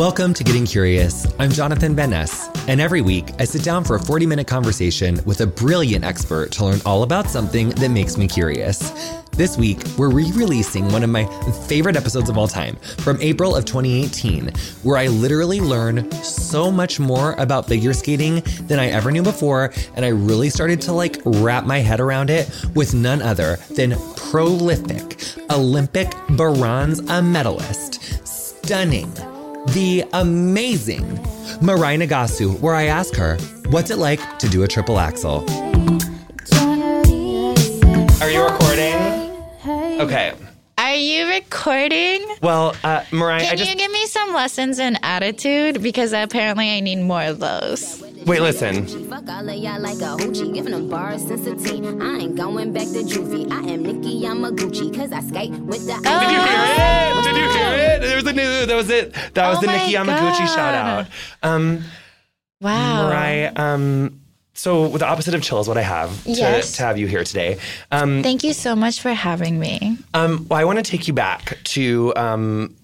Welcome to Getting Curious. I'm Jonathan Van Ness, and every week I sit down for a 40 minute conversation with a brilliant expert to learn all about something that makes me curious. This week, we're re releasing one of my favorite episodes of all time from April of 2018, where I literally learn so much more about figure skating than I ever knew before, and I really started to like wrap my head around it with none other than prolific Olympic bronze medalist, stunning, the amazing Mirai Nagasu, where I ask her, what's it like to do a triple axel? Are you recording? Okay. Are you recording? Well, uh, Mirai, Can I just you give me some lessons in attitude? Because apparently I need more of those. wait. Listen. Fuck all of y'all like a hoochie, giving them bars since a teen. I ain't going back to juvie. I am Nicki Yamaguchi, cause I skate with the. Oh. Did you hear it? Did you hear it? There was a new. That was it. That was Oh the my Nikki Yamaguchi God. shout out. Um, Wow. Mirai. Um, so the opposite of chill is what I have to, Yes. to have you here today. Um, Thank you so much for having me. Um, well, I want to take you back to um,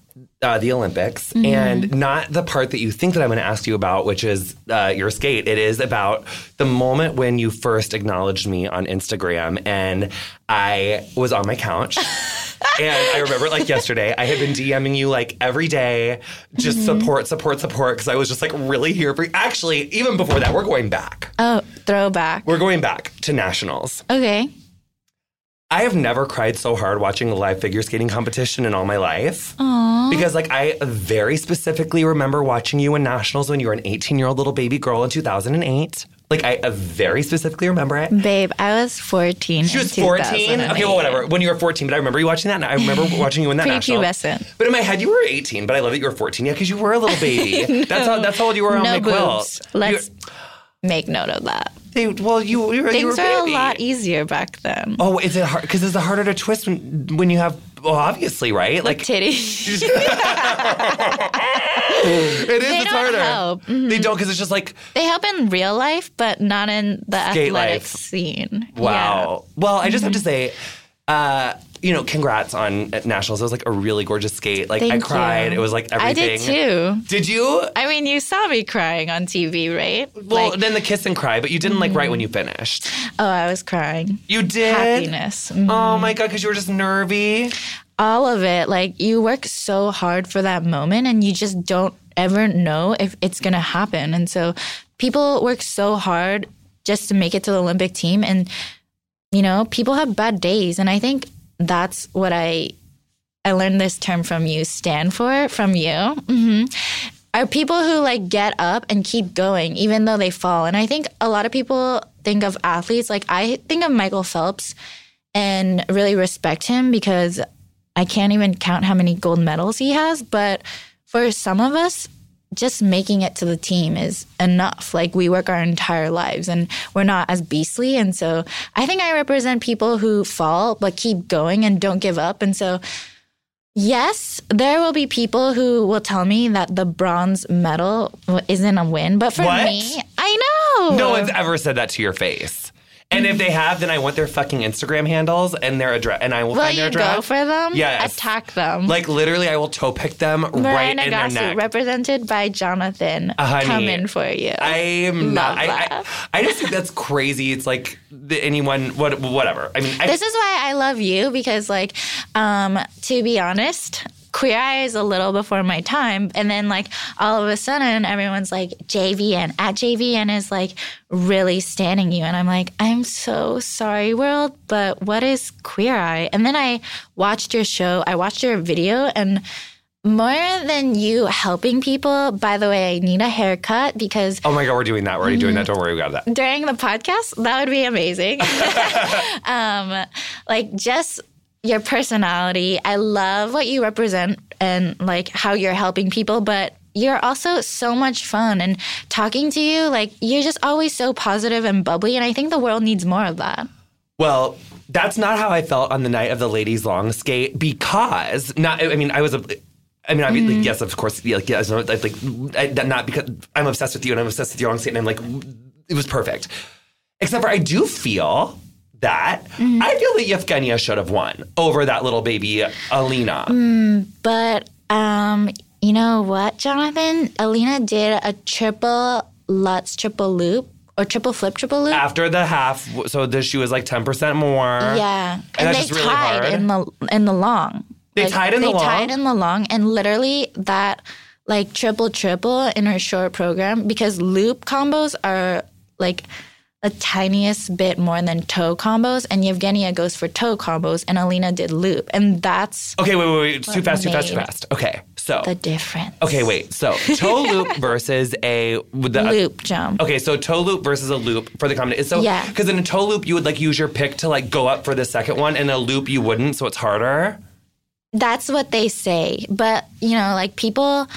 uh, the Olympics Mm-hmm. and not the part that you think that I'm going to ask you about, which is uh, your skate. It is about the moment when you first acknowledged me on Instagram and I was on my couch. and I remember like yesterday, I had been DMing you like every day, just Mm-hmm. support, support, support, because I was just like really here for you. Actually, even before that, we're going back. Oh, throwback. We're going back to nationals. Okay. I have never cried so hard watching a live figure skating competition in all my life. Aww. Because like I very specifically remember watching you in nationals when you were an 18 year old little baby girl in 2008. Like I uh, very specifically remember it. Babe, I was 14. She was 14. Okay, well, whatever. When you were 14, but I remember you watching that, and I remember watching you in that national. But in my head, you were 18. But I love that you were 14. Yeah, because you were a little baby. That's how that's how old you were on No my quilt. Let's make note of that. You, well, you, you were, you were Things a were a lot easier back then. Oh, is it hard? Because it's harder to twist when when you have. Well, obviously, right? Like Titties. it is. They it's don't harder. help. Mm-hmm. They don't because it's just like they help in real life, but not in the athletic life. scene. wow. Well, I just have to Mm-hmm. say. Uh, you know, congrats on nationals. It was like a really gorgeous skate. Like I cried. you. It was like everything. I did too. Did you? I mean, you saw me crying on TV, right? Well, like, then the kiss and cry, but you didn't like Mm-hmm. right when you finished. oh, I was crying. You did. Happiness. Mhm. Oh my god, because you were just nervy. All of it. Like, you work so hard for that moment and you just don't ever know if it's going to happen. And so people work so hard just to make it to the Olympic team. And, you know, people have bad days. And I think that's what I. I learned this term from you, stand for, from you. hmm Are people who like get up and keep going even though they fall. And I think a lot of people think of athletes, like I think of Michael Phelps and really respect him because I can't even count how many gold medals he has. But for some of us, just making it to the team is enough. Like we work our entire lives and we're not as beastly. And so I think I represent people who fall but keep going and don't give up. And so, yes, there will be people who will tell me that the bronze medal isn't a win. But for What? me, I know. No one's ever said that to your face. And if they have, then I want their fucking Instagram handles and their address, and I will Will find their you address. go for them? Yes. Attack them. Like literally, I will toe pick them right Mirai in their Nagasu, neck. represented by Jonathan, Uh, coming for you. I am not. I, I. I just think that's crazy. It's like the, anyone, what, whatever. I mean, I, this is why I love you because, like, um, to be honest, Queer Eye is a little before my time, and then like all of a sudden, everyone's like JVN at JVN is like really standing you, and I'm like, I'm so sorry, world, but what is Queer Eye? And then I watched your show, I watched your video, and more than you helping people, by the way, I need a haircut because oh my god, we're doing that. We're already doing that. Don't worry we got that. during the podcast, that would be amazing. um, like just your personality. I love what you represent and like how you're helping people, but you're also so much fun and talking to you, like you're just always so positive and bubbly. And I think the world needs more of that. Well, that's not how I felt on the night of the ladies' long skate because not. I mean, I was a. I mean, obviously, Mm-hmm. yes, of course, yeah, like, yes, like, I, not because I'm obsessed with you and I'm obsessed with your long skate and I'm like, it was perfect. Except for I do feel that Mm-hmm. I feel that Yevgenia should have won over that little baby Alina. Mm. But um, You know what, Jonathan? Alina did a triple Lutz triple loop or triple flip triple loop. After the half, so the, she was like 10% more. yeah, And, and, that's they just really tied hard. in the in the long. They tied in the long. they tied in the long, and literally that like triple triple in her short program because loop combos are like the tiniest bit more than toe combos, and Yevgenia goes for toe combos, and Alina did loop, and that's okay, wait, wait, wait. It's too fast, too fast, too fast. Okay, so. the difference. Okay, wait. So toe loop versus a the loop jump. Okay, so toe loop versus a loop for the combination. So Yeah. because in a toe loop you would like use your pick to like go up for the second one, and a loop you wouldn't, so it's harder. That's what they say. But, you know, like people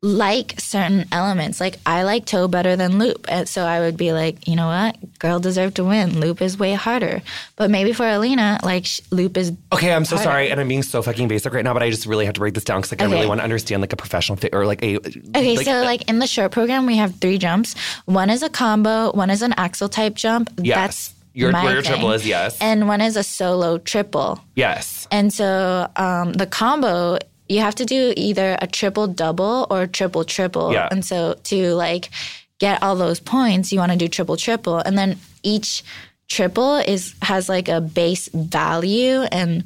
like certain elements. Like I like toe better than loop. And so I would be like, you know what? Girl deserved to win. Loop is way harder. But maybe for Alina, like sh- loop is Okay, I'm so Harder. sorry, and I'm being so fucking basic right now, but I just really have to break this down because like I really want to understand like a professional fit or like a Okay, so like in the short program, we have three jumps. One is a combo, one is an axel type jump. Yes. That's Your- my where your triple is, yes. And one is a solo triple. yes. And so um, the combo, you have to do either a triple double or a triple triple. Yeah. And so to like get all those points, you want to do triple triple, and then each triple is has like a base value and.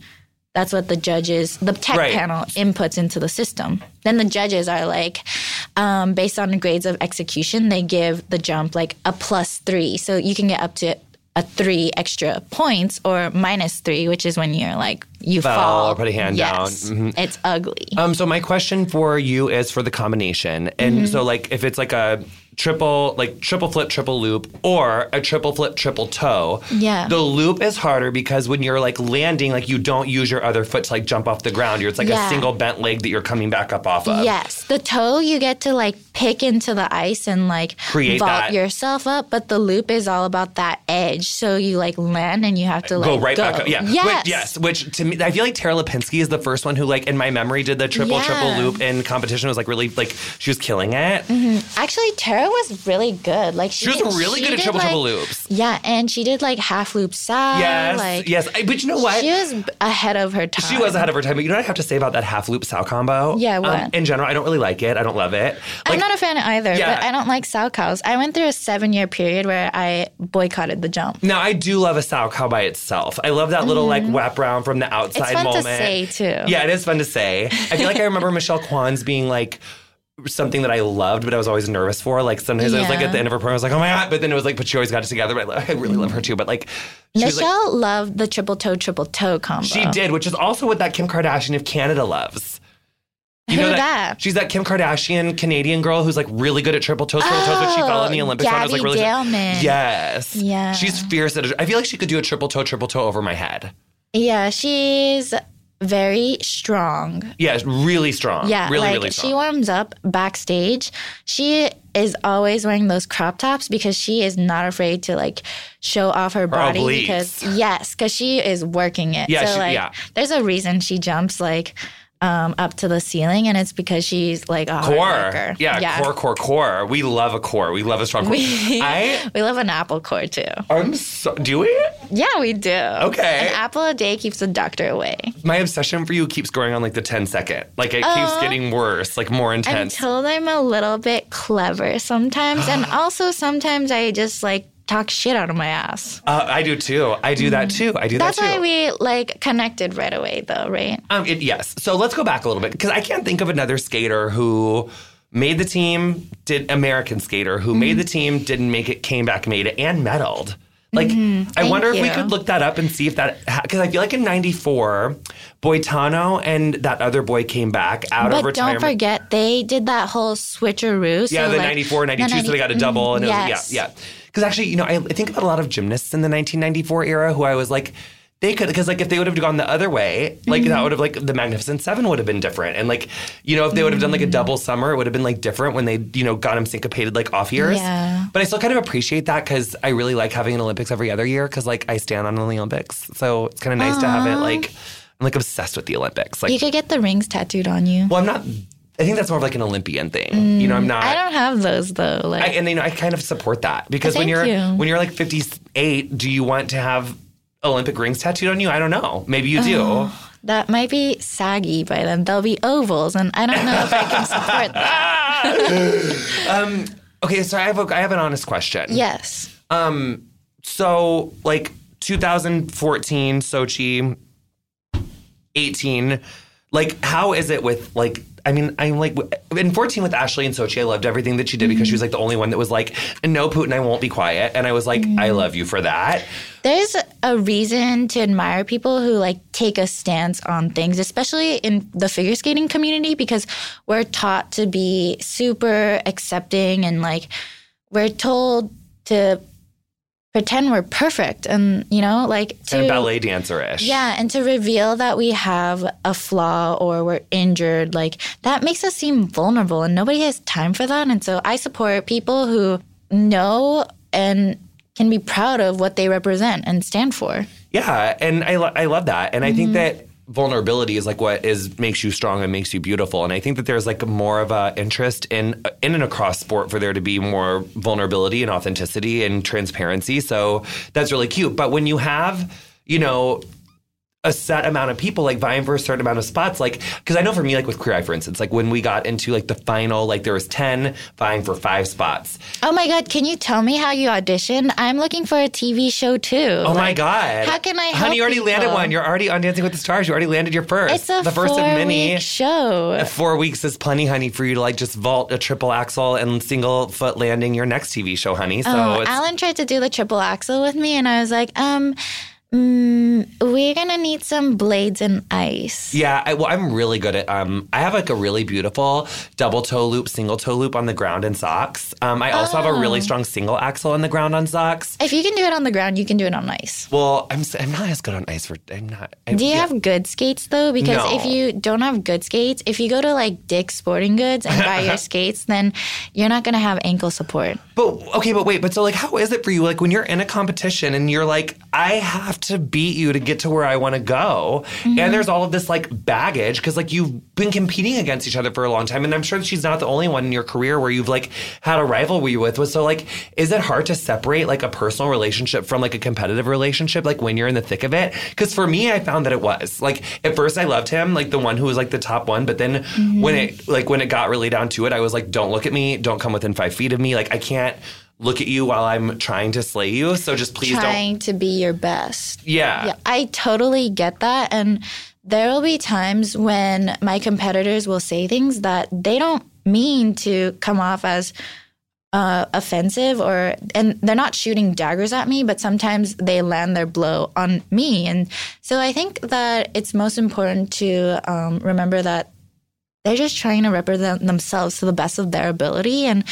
That's what the judges, the tech Right. panel inputs into the system. Then the judges are like, um, based on the grades of execution, they give the jump like a plus three. So you can get up to a three extra points or minus three, which is when you're like, you Fell fall. or put a hand down. Mm-hmm. yes. It's ugly. Um, so my question for you is for the combination, and Mm-hmm. so like if it's like a triple, like triple flip, triple loop, or a triple flip, triple toe. Yeah. The loop is harder because when you're like landing, like you don't use your other foot to like jump off the ground. You're it's like a single bent leg that you're coming back up off of. Yes, the toe you get to like pick into the ice and like Create vault that. yourself up, but the loop is all about that edge. So you like land and you have to like Go right back up. Yeah. Yes. Which, yes. Which to me, I feel like Tara Lipinski is the first one who, like, in my memory, did the triple, Yeah. triple loop in competition. It was like really, like, she was killing it. Mm-hmm. Actually, Tara was really good. Like she, She was really she good at did, triple, like- triple loops. Yeah, and she did like half loop side. Yes. like yes. I, but you know what? She was ahead of her time. She was ahead of her time, but you know what I have to say about that half loop sow combo? Yeah, Um, in general, I don't really like it. I don't love it. I'm not a fan either, Yeah. but I don't like Salchows. I went through a seven year period where I boycotted the jump. Now I do love a Salchow by itself. I love that little like wrap round from the outside Mm-hmm. fun to moment. say, too. Yeah, it is fun to say. I feel like I remember Michelle Kwan's being like something that I loved, but I was always nervous for. Like sometimes I was like at the end of her program, I was like, oh my god! But then it was like, but she always got it together. But I, I really love her too. But like, was like, Michelle loved the triple toe, triple toe combo. she did, which is also what that Kim Kardashian of Canada loves. You Who know that? She's that Kim Kardashian Canadian girl who's like really good at triple toes, triple toes, but she fell in the Oh, Olympics. when I was like Gabby really Daleman. Yes. Yeah. She's fierce at it. I feel like she could do a triple toe, triple toe over my head. Yeah, she's very strong. Yeah, really strong. Yeah, Really, like really she warms up backstage. She is always wearing those crop tops because she is not afraid to like show off her body obliques. because yes, because she is working it. Yeah, so she- like yeah. there's a reason she jumps like um, up to the ceiling, and it's because she's like a core. worker. Yeah, core, core, core. We love a core. We love a strong core. I We love an apple core too. I'm so do we? Yeah, we do. Okay. An apple a day keeps the doctor away. My obsession for you keeps going on like the 10 second. Like it keeps Oh. getting worse, like more intense. Until I'm a little bit clever sometimes, and also sometimes I just like talk shit out of my ass. uh, I do too. I do that too. I do Mm. That's that too. That's why we like connected right away, though, right? Um, it, yes. So let's go back a little bit because I can't think of another skater who made the team, did American skater who made Mm-hmm. the team, didn't make it, came back, made it, and medaled. Like, I Mm-hmm. Thank wonder if we could look that up and see if that, because I feel like in '94, Boitano and that other boy came back out of But retirement. don't forget, they did that whole switcheroo. So Yeah, the like, 94, 92, the so they got a double. And yes. it was, yeah, yeah. Because actually, you know, I, I think about a lot of gymnasts in the 1994 era who I was like, they could, because like if they would have gone the other way, like Mm-hmm. that would have like the Magnificent Seven would have been different. And like, you know, if they would have done like a double summer, it would have been like different when they, you know, got them syncopated like off years. Yeah. But I still kind of appreciate that because I really like having an Olympics every other year because like I stand on the Olympics. So it's kind of nice to have it like, I'm like obsessed with the Olympics. Like, You could get the rings tattooed on you. well, I'm not, I think that's more of like an Olympian thing. you know, I'm not. I don't have those though. Like I, and you know, I kind of support that because when you're you. when you're like 58, do you want to have Olympic rings tattooed on you? I don't know. Maybe you do. Oh, that might be saggy by then. They'll be ovals, and I don't know if I can support that. Um, okay, so I have a, I have an honest question. Yes. Um, so like 2014 Sochi, 18. Like, how is it with like? I mean, I'm like in 14 with Ashley and Sochi. I loved everything that she did because she was mm. like the only one that was like, "No, Putin, I won't be quiet." And I was like, "I mm. love you for that." There's a reason to admire people who like take a stance on things, especially in the figure skating community, because we're taught to be super accepting and like we're told to pretend we're perfect and you know like to And ballet dancer ish. yeah and to reveal that we have a flaw or we're injured like that makes us seem vulnerable and nobody has time for that and so i support people who know and can be proud of what they represent and stand for Yeah, and I lo- I love that, and I Mm-hmm. think that vulnerability is like what is makes you strong and makes you beautiful, and I think that there's like more of a interest in in and across sport for there to be more vulnerability and authenticity and transparency. So that's really cute. But when you have, you know. A set amount of people like vying for a certain amount of spots, like because I know for me, like with Queer Eye, for instance, like when we got into like the final, like there was ten vying for five spots. oh my god can you tell me how you auditioned i'm looking for a tv show too Oh my god! how can I honey? You already landed one. You're already on Dancing with the Stars. You already landed your first. it's a the first four of many. week show Four weeks is plenty, honey, for you to like just vault a triple axel and single foot landing your next TV show, honey. So Oh, Alan tried to do the triple axel with me, and I was like, um, mm, we're gonna need some blades and ice. yeah. I, well, I'm really good at. Um, I have like a really beautiful double toe loop, single toe loop on the ground in socks. Um, I also have a really Oh. strong single axel on the ground on socks. If you can do it on the ground, you can do it on ice. Well, I'm I'm not as good on ice for. I'm not. I, Do you yeah. have good skates though? Because No. if you don't have good skates, if you go to like Dick's Sporting Goods and buy your skates, then you're not gonna have ankle support. But okay, but wait, but so like, how is it for you? Like when you're in a competition and you're like, I have to beat you to get to where I want to go, Mm-hmm. and there's all of this like baggage because like you've been competing against each other for a long time, and I'm sure that she's not the only one in your career where you've like had a rivalry with. with so like, is it hard to separate like a personal relationship from like a competitive relationship, like when you're in the thick of it? Because for me, I found that it was like at first I loved him, like the one who was like the top one, but then when it like when it got really down to it, I was like, don't look at me, don't come within five feet of me, like I can't look at you while I'm trying to slay you. So just please don't. Trying to be your best. Yeah. Yeah, I totally get that. And there will be times when my competitors will say things that they don't mean to come off as uh, offensive or and they're not shooting daggers at me but sometimes they land their blow on me and so i think that it's most important to um, remember that they're just trying to represent themselves to the best of their ability and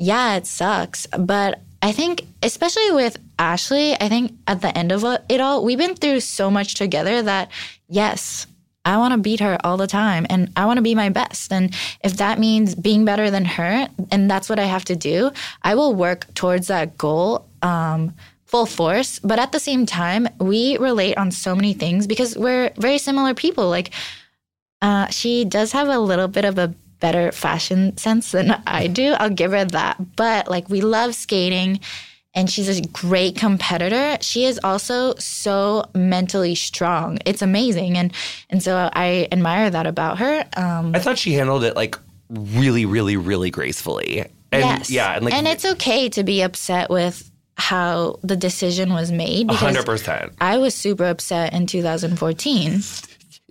yeah it sucks but i think especially with ashley i think at the end of it all we've been through so much together that yes i want to beat her all the time and i want to be my best and if that means being better than her and that's what i have to do i will work towards that goal um, full force but at the same time we relate on so many things because we're very similar people like uh, she does have a little bit of a better fashion sense than I do. I'll give her that. But like we love skating and she's a great competitor. She is also so mentally strong. It's amazing. And and so I admire that about her. Um I thought she handled it like really, really, really gracefully. And yes. yeah, and like and it's okay to be upset with how the decision was made because hundred percent. I was super upset in 2014.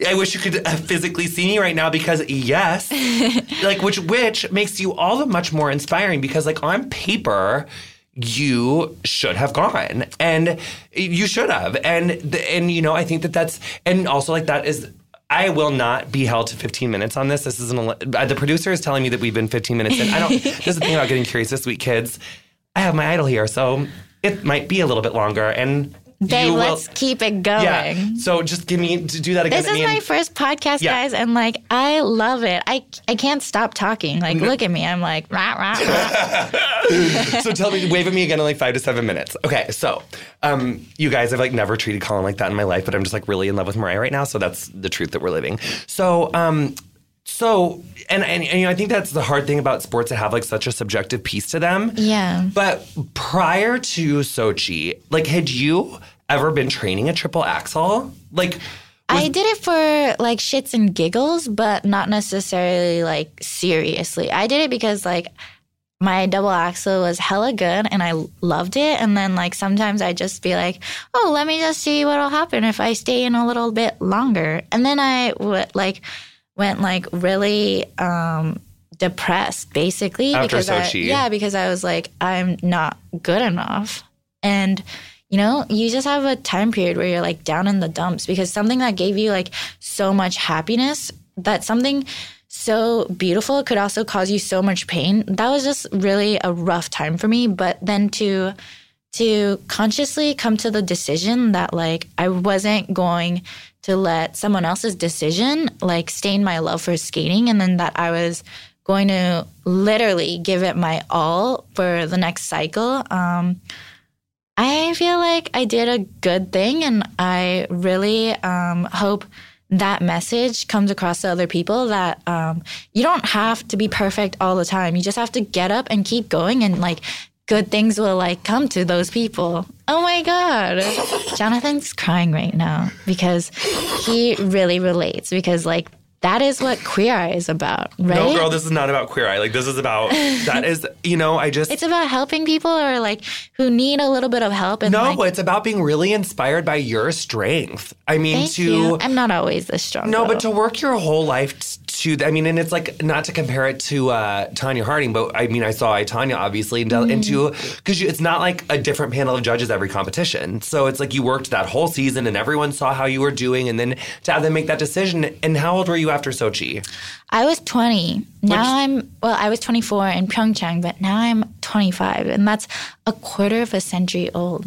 I wish you could uh, physically see me right now because yes, like which which makes you all the much more inspiring because like on paper you should have gone and you should have and and you know I think that that's and also like that is I will not be held to 15 minutes on this. This is an uh, the producer is telling me that we've been 15 minutes in. I don't. this is the thing about getting curious this week, kids. I have my idol here, so it might be a little bit longer and. Babe, let's keep it going. yeah. So just give me to do that again. This is my first podcast, Yeah. guys, and like I love it. I I can't stop talking. Like, look at me. I'm like rah rah rah. so tell me, wave at me again in like five to seven minutes. Okay, so um, you guys, I've like never treated Colin like that in my life, but I'm just like really in love with Mirai right now. So that's the truth that we're living. So, um, so and, and and you know, I think that's the hard thing about sports that have like such a subjective piece to them. Yeah. But prior to Sochi, like, had you ever been training a triple axel? Like. I did it for like shits and giggles, but not necessarily like seriously. I did it because like my double axel was hella good and I loved it. And then like sometimes I just be like, oh, let me just see what'll happen if I stay in a little bit longer. And then I would like went like really um depressed basically After because I, Sochi. yeah because I was like I'm not good enough and you know you just have a time period where you're like down in the dumps because something that gave you like so much happiness that something so beautiful could also cause you so much pain that was just really a rough time for me but then to to consciously come to the decision that like I wasn't going to let someone else's decision like stain my love for skating and then that I was going to literally give it my all for the next cycle um I feel like I did a good thing and I really um hope that message comes across to other people that um, you don't have to be perfect all the time. You just have to get up and keep going and like good things will like come to those people. Oh my god. Jonathan's crying right now because he really relates because like that is what queer eye is about, right? No, girl, this is not about queer eye. Like, this is about, that is, you know, I just. it's about helping people or like who need a little bit of help and no, like, it's about being really inspired by your strength. I mean, thank to. you. I'm not always this strong. No, though. but to work your whole life to, I mean, and it's like not to compare it to uh, Tonya Harding, but I mean, I saw I Tonya obviously, and, and to because it's not like a different panel of judges every competition. So it's like you worked that whole season, and everyone saw how you were doing, and then to have them make that decision. And how old were you after Sochi? I was 20. Now I'm, well, I was 24 in Pyeongchang, but now I'm 25. And that's a quarter of a century old.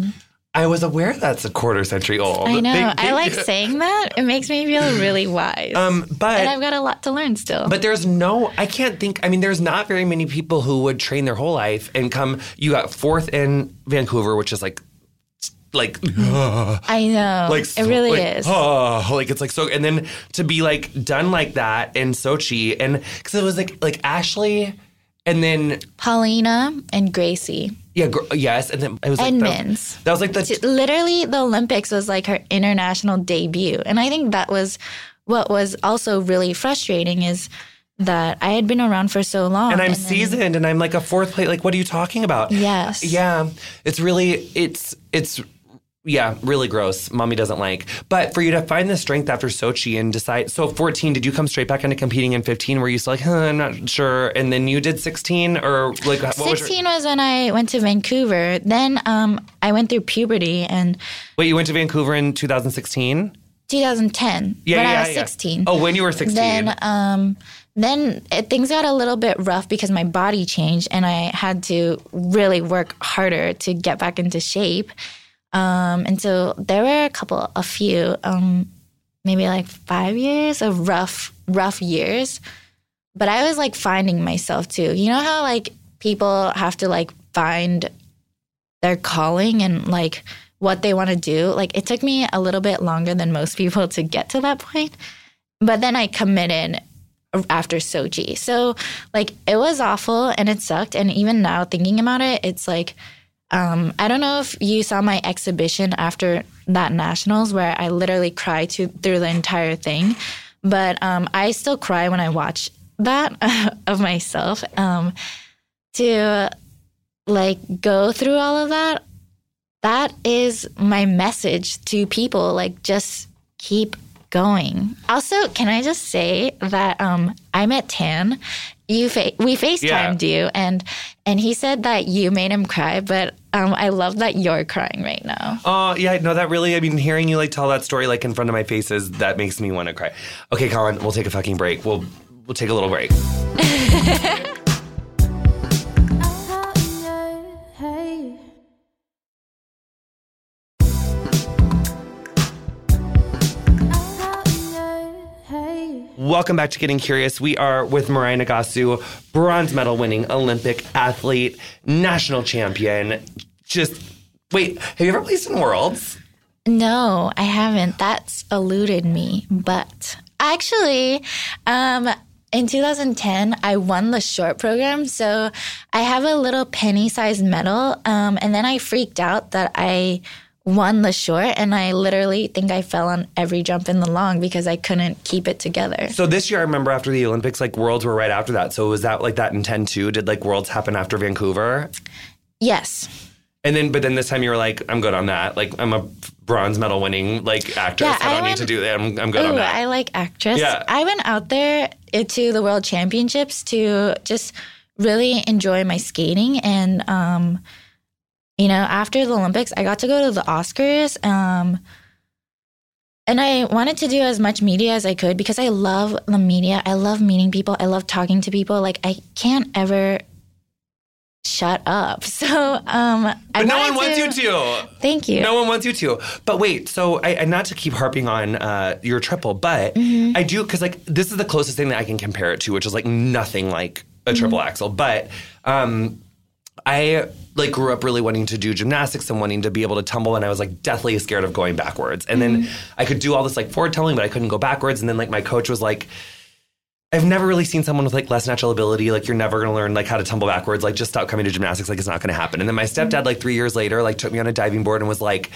I was aware that's a quarter century old. I know. Thank- I like saying that. It makes me feel really wise. Um, but and I've got a lot to learn still. But there's no, I can't think, I mean, there's not very many people who would train their whole life and come, you got fourth in Vancouver, which is like, like, I know. like, it really like, is. Oh, like it's like so, and then to be like done like that in Sochi, and because it was like, like Ashley, and then, Polina and Gracie. yeah, gr- yes, and then it was like, that, Edmunds. that was like the, Literally, the Olympics was like her international debut. And I think that was what was also really frustrating is that I had been around for so long. and I'm then- seasoned and I'm like a fourth place. Like, what are you talking about? Yes. Yeah. It's really, it's, it's, yeah, really gross. Mommy doesn't like. But for you to find the strength after Sochi and decide, so 14, did you come straight back into competing in 15? Were you still like, huh, I'm not sure. And then you did 16 or like, what was your, 16 was when I went to Vancouver. Then um, I went through puberty and wait, you went to Vancouver in 2016? 2010 Yeah, when yeah, I was yeah. 16. Oh, when you were 16. Then um, then it, things got a little bit rough because my body changed and I had to really work harder to get back into shape. Um, and so there were a couple, a few, um, maybe like five years of rough, rough years. But I was like finding myself too. You know how like people have to like find their calling and like what they want to do. Like it took me a little bit longer than most people to get to that point. But then I committed after Sochi. So like it was awful and it sucked. And even now thinking about it, it's like um, I don't know if you saw my exhibition after that nationals where I literally cried to, through the entire thing, but um, I still cry when I watch that of myself. Um, to like go through all of that, that is my message to people. Like just keep going. Also, can I just say that um, I met Tan. You fa- we FaceTimed you, and and he said that you made him cry. But um, I love that you're crying right now. Oh, yeah, no, that really, I mean, hearing you like tell that story like in front of my faces, that makes me want to cry. Okay, Colin, we'll take a fucking break. We'll we'll take a little break. Welcome back to Getting Curious. We are with Mirai Nagasu, bronze medal winning Olympic athlete, national champion. Just wait, have you ever placed in Worlds? No, I haven't. That's eluded me. But actually, um, in 2010, I won the short program. So I have a little penny sized medal. Um, and then I freaked out that I won the short, and I literally think I fell on every jump in the long because I couldn't keep it together. So this year, I remember after the Olympics, like Worlds were right after that. So was that like that in 10 too? Did like Worlds happen after Vancouver? Yes. And then, but then this time you were like, I'm good on that. Like, I'm a bronze medal winning like actress. Yeah, I don't I need to do that. I'm, I'm good on Ooh, that. I like actress. Yeah. I went out there to the World Championships to just really enjoy my skating. And, um, you know, after the Olympics, I got to go to the Oscars. Um, and I wanted to do as much media as I could because I love the media. I love meeting people. I love talking to people. Like, I can't ever shut up. So, um, I but no one wants you to. Thank you. No one wants you to. But wait, so I, and not to keep harping on uh, your triple, but Mm-hmm. I do because like this is the closest thing that I can compare it to, which is like nothing like a triple Mm-hmm. axel. But um, I like grew up really wanting to do gymnastics and wanting to be able to tumble, and I was like deathly scared of going backwards. And then Mm-hmm. I could do all this like forward telling, but I couldn't go backwards. And then like my coach was like. I've never really seen someone with like less natural ability. Like you're never gonna learn like how to tumble backwards. Like just stop coming to gymnastics. Like it's not gonna happen. And then my stepdad, like three years later, like took me on a diving board and was like,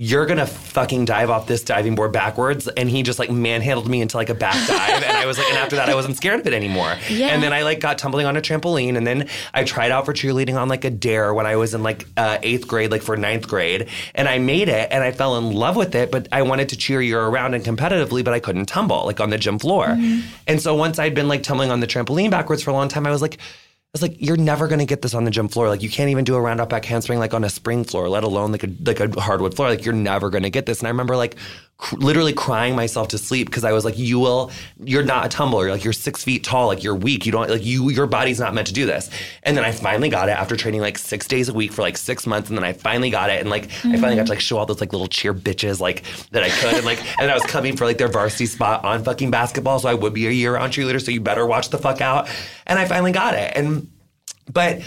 "You're gonna fucking dive off this diving board backwards." And he just like manhandled me into like a back dive. and I was like, and after that, I wasn't scared of it anymore. Yeah. And then I like got tumbling on a trampoline. And then I tried out for cheerleading on like a dare when I was in like uh, eighth grade, like for ninth grade. And I made it and I fell in love with it. But I wanted to cheer year around and competitively, but I couldn't tumble like on the gym floor. And so once I'd been like tumbling on the trampoline backwards for a long time, I was like, I was like, you're never gonna get this on the gym floor. Like, you can't even do a round up back handspring like on a spring floor, let alone like a like a hardwood floor. Like, you're never gonna get this. And I remember like cr- literally crying myself to sleep because I was like, you will, you're not a tumbler. Like, you're six feet tall. Like, you're weak. You don't like you. Your body's not meant to do this. And then I finally got it after training like six days a week for like six months. And then I finally got it. And like, I finally got to like show all those like little cheer bitches like that I could. And like, and I was coming for like their varsity spot on fucking basketball, so I would be a year round cheerleader. So you better watch the fuck out. And I finally got it. And but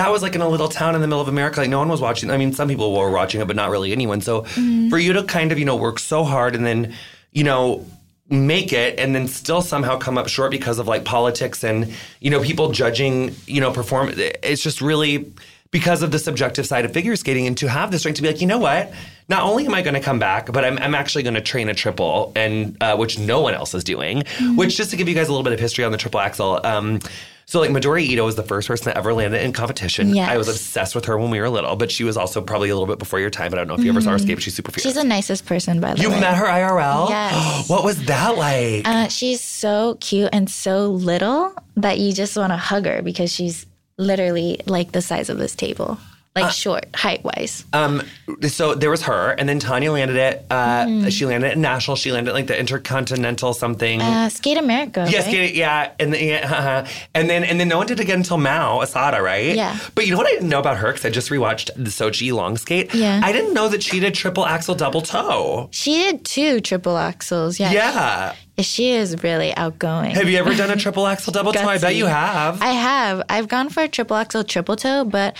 that was like in a little town in the middle of America. Like no one was watching. I mean, some people were watching it, but not really anyone. So for you to kind of, you know, work so hard and then, you know, make it and then still somehow come up short because of like politics and, you know, people judging, you know, perform it's just really because of the subjective side of figure skating and to have the strength to be like, you know what? Not only am I going to come back, but I'm, I'm actually going to train a triple, and uh, which no one else is doing. Which, just to give you guys a little bit of history on the triple axel, um, so like Midori Ito was the first person that ever landed in competition. Yes. I was obsessed with her when we were little, but she was also probably a little bit before your time. But I don't know if you ever saw her skate. But she's super fierce. She's the nicest person, by the you way. You met her IRL. Yes. what was that like? Uh, she's so cute and so little that you just want to hug her because she's literally like the size of this table, like Uh, short, height wise. Um, so there was her, and then Tonya landed it. Uh, She landed at national. She landed like the intercontinental something. Uh, Skate America. Yes, right? get yeah, and then, yeah, uh-huh. and then and then no one did it again until Mao Asada, right? Yeah. But you know what I didn't know about her because I just rewatched the Sochi long skate. Yeah. I didn't know that she did triple axel double toe. She did two triple axels. Yeah. Yeah. She is really outgoing. Have you ever done a triple axel double toe? I bet you have. I have. I've gone for a triple axel triple toe, but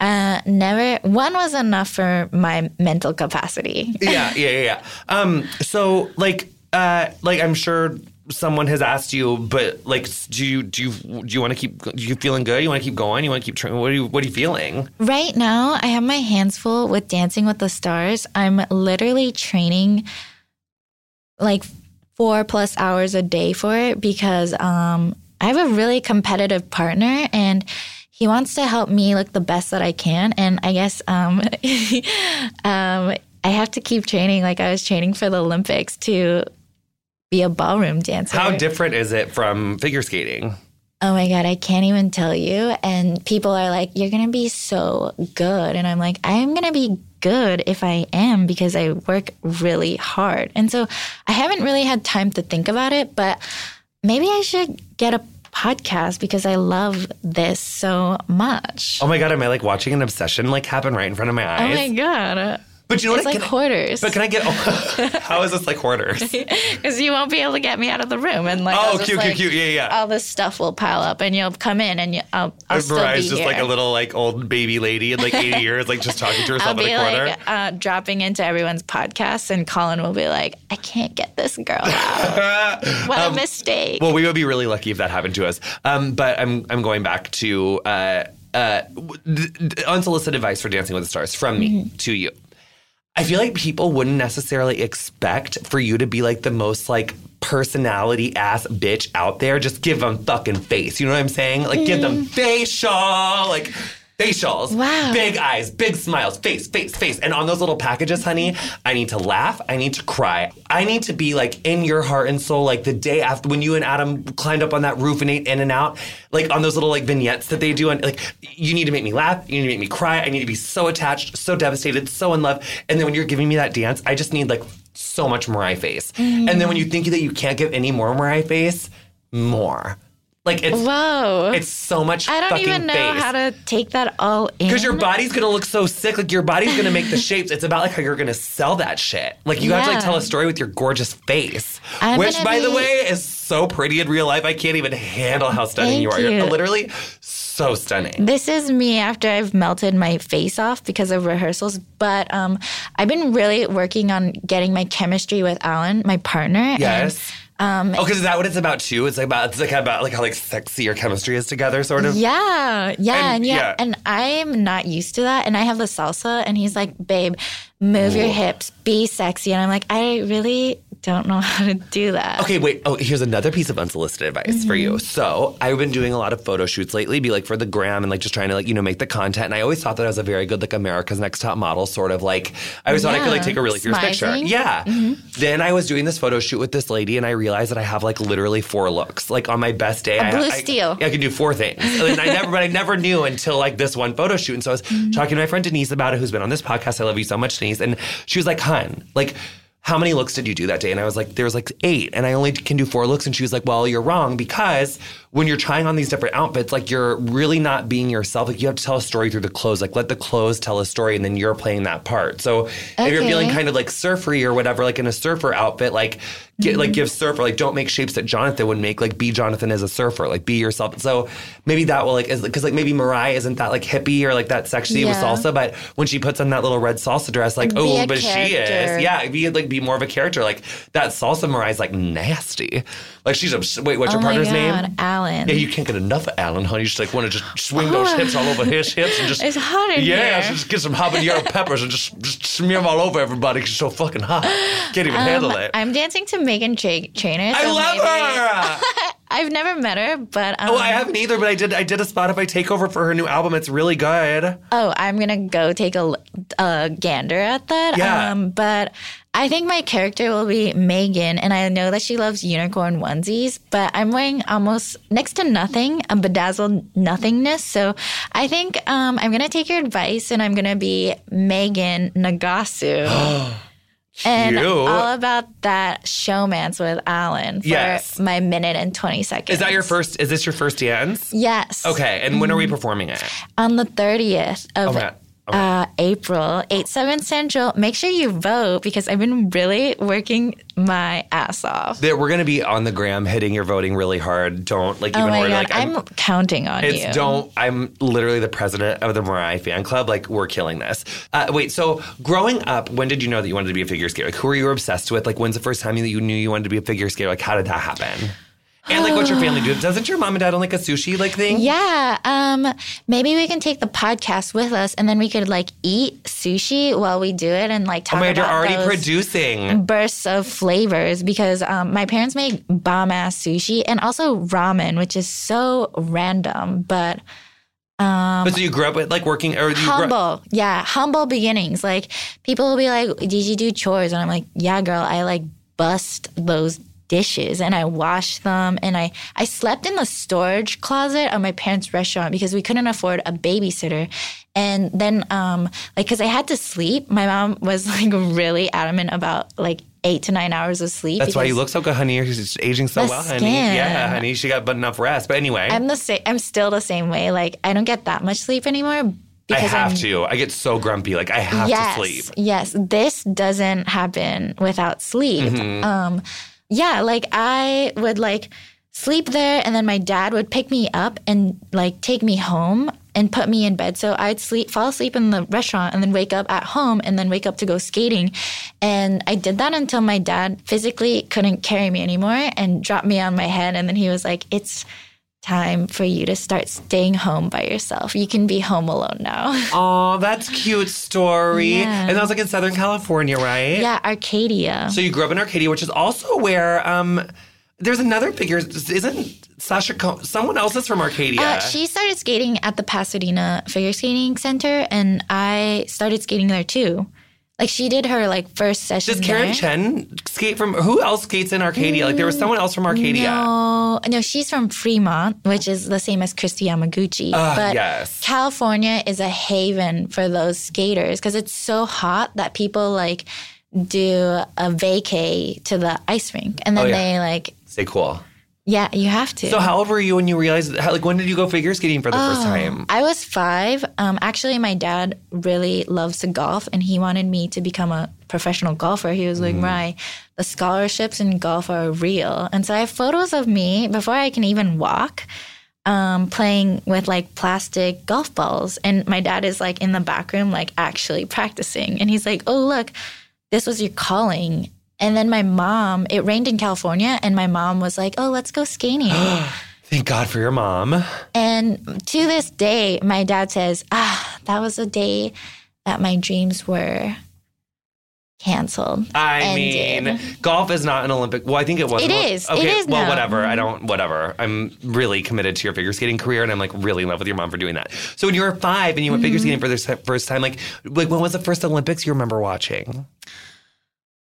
uh, never. One was enough for my mental capacity. yeah, yeah, yeah. Um, so like, uh, like I'm sure someone has asked you, but like, do you do you do you want to keep? Do you feeling good? You want to keep going? You want to keep trying? What are you What are you feeling? Right now, I have my hands full with Dancing with the Stars. I'm literally training like four plus hours a day for it because um, I have a really competitive partner and he wants to help me look the best that I can. And I guess um, um, I have to keep training like I was training for the Olympics to be a ballroom dancer. How different is it from figure skating? Oh my God, I can't even tell you. And people are like, you're going to be so good. And I'm like, I'm going to be good if I am because I work really hard. And so I haven't really had time to think about it, but maybe I should get a podcast because I love this so much. Oh my god, am I like watching an obsession like happen right in front of my eyes? Oh my God. But you know It's what? like Can I- hoarders. But can I get? Oh, how is this like hoarders? Because you won't be able to get me out of the room. And like, Oh, cute, cute, like, cute. Yeah, yeah. All this stuff will pile up and you'll come in and you, I'll, I'll still be Mirai's just here. like a little like old baby lady in like 80 years, like just talking to I'll herself in be a corner. like uh, dropping into everyone's podcasts, and Colin will be like, "I can't get this girl out. what a mistake!" Um, Well, we would be really lucky if that happened to us. Um, but I'm I'm going back to uh, uh, unsolicited advice for Dancing with the Stars from me Mm-hmm. to you. I feel like people wouldn't necessarily expect for you to be like the most like personality ass bitch out there. Just give them fucking face. You know what I'm saying? Like give them mm. facial, like facials, Wow. big eyes, big smiles, face, face, face. And on those little packages, honey, I need to laugh. I need to cry. I need to be like in your heart and soul, like the day after when you and Adam climbed up on that roof and ate In-N-Out, like on those little like vignettes that they do. And like, you need to make me laugh. You need to make me cry. I need to be so attached, so devastated, so in love. And then when you're giving me that dance, I just need like so much Mirai face. Mm. And then when you think that you can't give any more Mirai face, more. Like it's Whoa. it's so much I don't fucking even know face. how to take that all in. Because your body's gonna look so sick. Like your body's gonna make the shapes. It's about like how you're gonna sell that shit. Like you have to like tell a story with your gorgeous face, I'm which, by the way, is so pretty in real life. I can't even handle how stunning you are. You're you. literally so stunning. This is me after I've melted my face off because of rehearsals. But um, I've been really working on getting my chemistry with Alan, my partner. and, Yes. Um, oh, because is that what it's about too? It's like about it's like about like how like sexy your chemistry is together, sort of. Yeah, yeah, And- and, yeah, yeah. and I'm not used to that. And I have the salsa, and he's like, "Babe, move your hips, be sexy." And I'm like, I really don't know how to do that. Okay, wait. Oh, here's another piece of unsolicited advice for Mm-hmm. you. So I've been doing a lot of photo shoots lately, be like for the gram and like just trying to like, you know, make the content. And I always thought that I was a very good like America's Next Top Model, sort of like I always thought I could like take a really fierce picture. Yeah. Mm-hmm. Then I was doing this photo shoot with this lady and I realized that I have like literally four looks. Like on my best day, I, blue I, steel. I can do four things. And I never, but I never knew until like this one photo shoot. And so I was Mm-hmm. talking to my friend Denise about it, who's been on this podcast. I love you so much, Denise. And she was like, "Hun, like." How many looks did you do that day? And I was like, there was like eight, and I only can do four looks. And she was like, well, you're wrong because when you're trying on these different outfits, like you're really not being yourself. Like you have to tell a story through the clothes. Like let the clothes tell a story, and then you're playing that part. So if you're feeling kind of like surfery or whatever, like in a surfer outfit, like get like give surfer, like don't make shapes that Jonathan would make. Like be Jonathan as a surfer, like be yourself. So maybe that will like because like maybe Mirai isn't that like hippie or like that sexy with salsa, but when she puts on that little red salsa dress, like oh, but she is, yeah, be like be more of a character. Like that salsa Mirai's like nasty. Like she's a wait, what's oh your my partner's god, name? Alan. Yeah, you can't get enough of Alan, honey. You just like want to just swing those hips all over his hips and just It's hot in yeah, here. so just get some habanero peppers and just just smear them all over everybody. 'cause she's so fucking hot. Can't even handle it. Um, I'm dancing to Meghan Tra- Trainor. I love maybe- her. I've never met her, but um, oh, I haven't either, but I did. I did a Spotify takeover for her new album. It's really good. Oh, I'm gonna go take a, a gander at that. Yeah. Um, but I think my character will be Meghan, and I know that she loves unicorn onesies. But I'm wearing almost next to nothing, a bedazzled nothingness. So I think um, I'm gonna take your advice, and I'm gonna be Megan Nagasu. And Cute. all about that showman's with Alan for Yes. my minute and 20 seconds. Is that your first? Is this your first dance? Yes. Okay, and when are we performing it? on the 30th of Okay. Uh, April, 8 7 Central. Make sure you vote because I've been really working my ass off. That we're gonna be on the gram hitting your voting really hard. Don't like Oh even my worry. God, Like I'm, counting on It's you. don't. I'm literally the president of the Mirai fan club. Like we're killing this. Uh, wait. So growing up, when did you know that you wanted to be a figure skater? Like who were you obsessed with? Like when's the first time that you knew you wanted to be a figure skater? Like how did that happen? And like what's your family do? Doesn't your mom and dad own like a sushi like thing? Yeah, um, maybe we can take the podcast with us and then we could like eat sushi while we do it and like talk. Oh my god, you're already producing. bursts of flavors because um, my parents make bomb ass sushi and also ramen, which is so random, but Um, but so you grew up with like working or grew humble yeah humble beginnings like people will be like did you do chores and i'm like yeah girl i like bust those dishes and i wash them and i i slept in the storage closet of my parents restaurant because we couldn't afford a babysitter and then um like because i had to sleep my mom was like really adamant about like eight to nine hours of sleep That's why you look so good, honey. You're just aging so well, honey. Yeah, honey. She got but enough rest. But anyway, i'm the same i'm still the same way like i don't get that much sleep anymore I because have I'm to. I get so grumpy. Like I have yes, to sleep. Yes, this doesn't happen without sleep. Mm-hmm. Um, yeah, like I would like sleep there, and then my dad would pick me up and like take me home and put me in bed. So I'd sleep, fall asleep in the restaurant, and then wake up at home, and then wake up to go skating. And I did that until my dad physically couldn't carry me anymore and dropped me on my head, and then he was like, "It's." Time for you to start staying home by yourself. You can be home alone now. Oh, that's cute story. Yeah. And that was like in Southern California, right? yeah, Arcadia. So you grew up in Arcadia, which is also where um there's another figure. Isn't Sasha Co- someone else is from Arcadia? Uh, she started skating at the Pasadena Figure Skating Center, and I started skating there too. Like she did her like first session. Does Karen there. Chen skate from? Who else skates in Arcadia? Like there was someone else from Arcadia. No, no, she's from Fremont, which is the same as Kristi Yamaguchi. Ah, but yes. California is a haven for those skaters because it's so hot that people like do a vacay to the ice rink, and then Oh, yeah. they like, Stay cool. Yeah, you have to. So how old were you when you realized? How, like when did you go figure skating for the first Oh, time? I was five. Um, actually, my dad really loves to golf, and he wanted me to become a professional golfer. He was like, Mm. "Right, the scholarships in golf are real." And so I have photos of me before I can even walk, um, playing with like plastic golf balls, and my dad is like in the back room, like actually practicing, and he's like, "Oh, look, this was your calling." And then my mom, it rained in California, and my mom was like, "Oh, let's go skating." Thank God for your mom. And to this day, my dad says, ah, that was a day that my dreams were canceled. I Ended. mean, golf is not an Olympic. Well, I think it was. It is. It Okay. is well, now. whatever. I don't. Whatever. I'm really committed to your figure skating career, and I'm like really in love with your mom for doing that. So when you were five and you went figure Mm-hmm. skating for the first time, like, like when was the first Olympics you remember watching?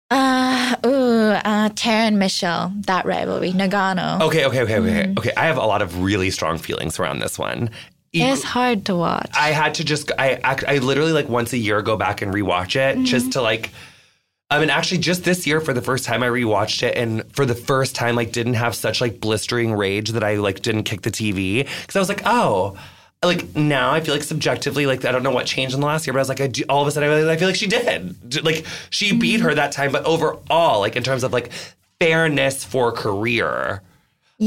Uh, ooh, uh, Tara and Michelle, that rivalry, Nagano. Okay. Okay. Okay. Okay. Mm-hmm. Okay. I have a lot of really strong feelings around this one. It's hard to watch. I had to just I act- I literally like once a year go back and rewatch it Mm-hmm. just to like I mean actually just this year for the first time I rewatched it and for the first time like didn't have such like blistering rage that I like didn't kick the TV cuz I was like oh like now I feel like subjectively like I don't know what changed in the last year but I was like I do, all of a sudden I, I feel like she did. Like she mm-hmm. beat her that time but overall like in terms of like fairness for career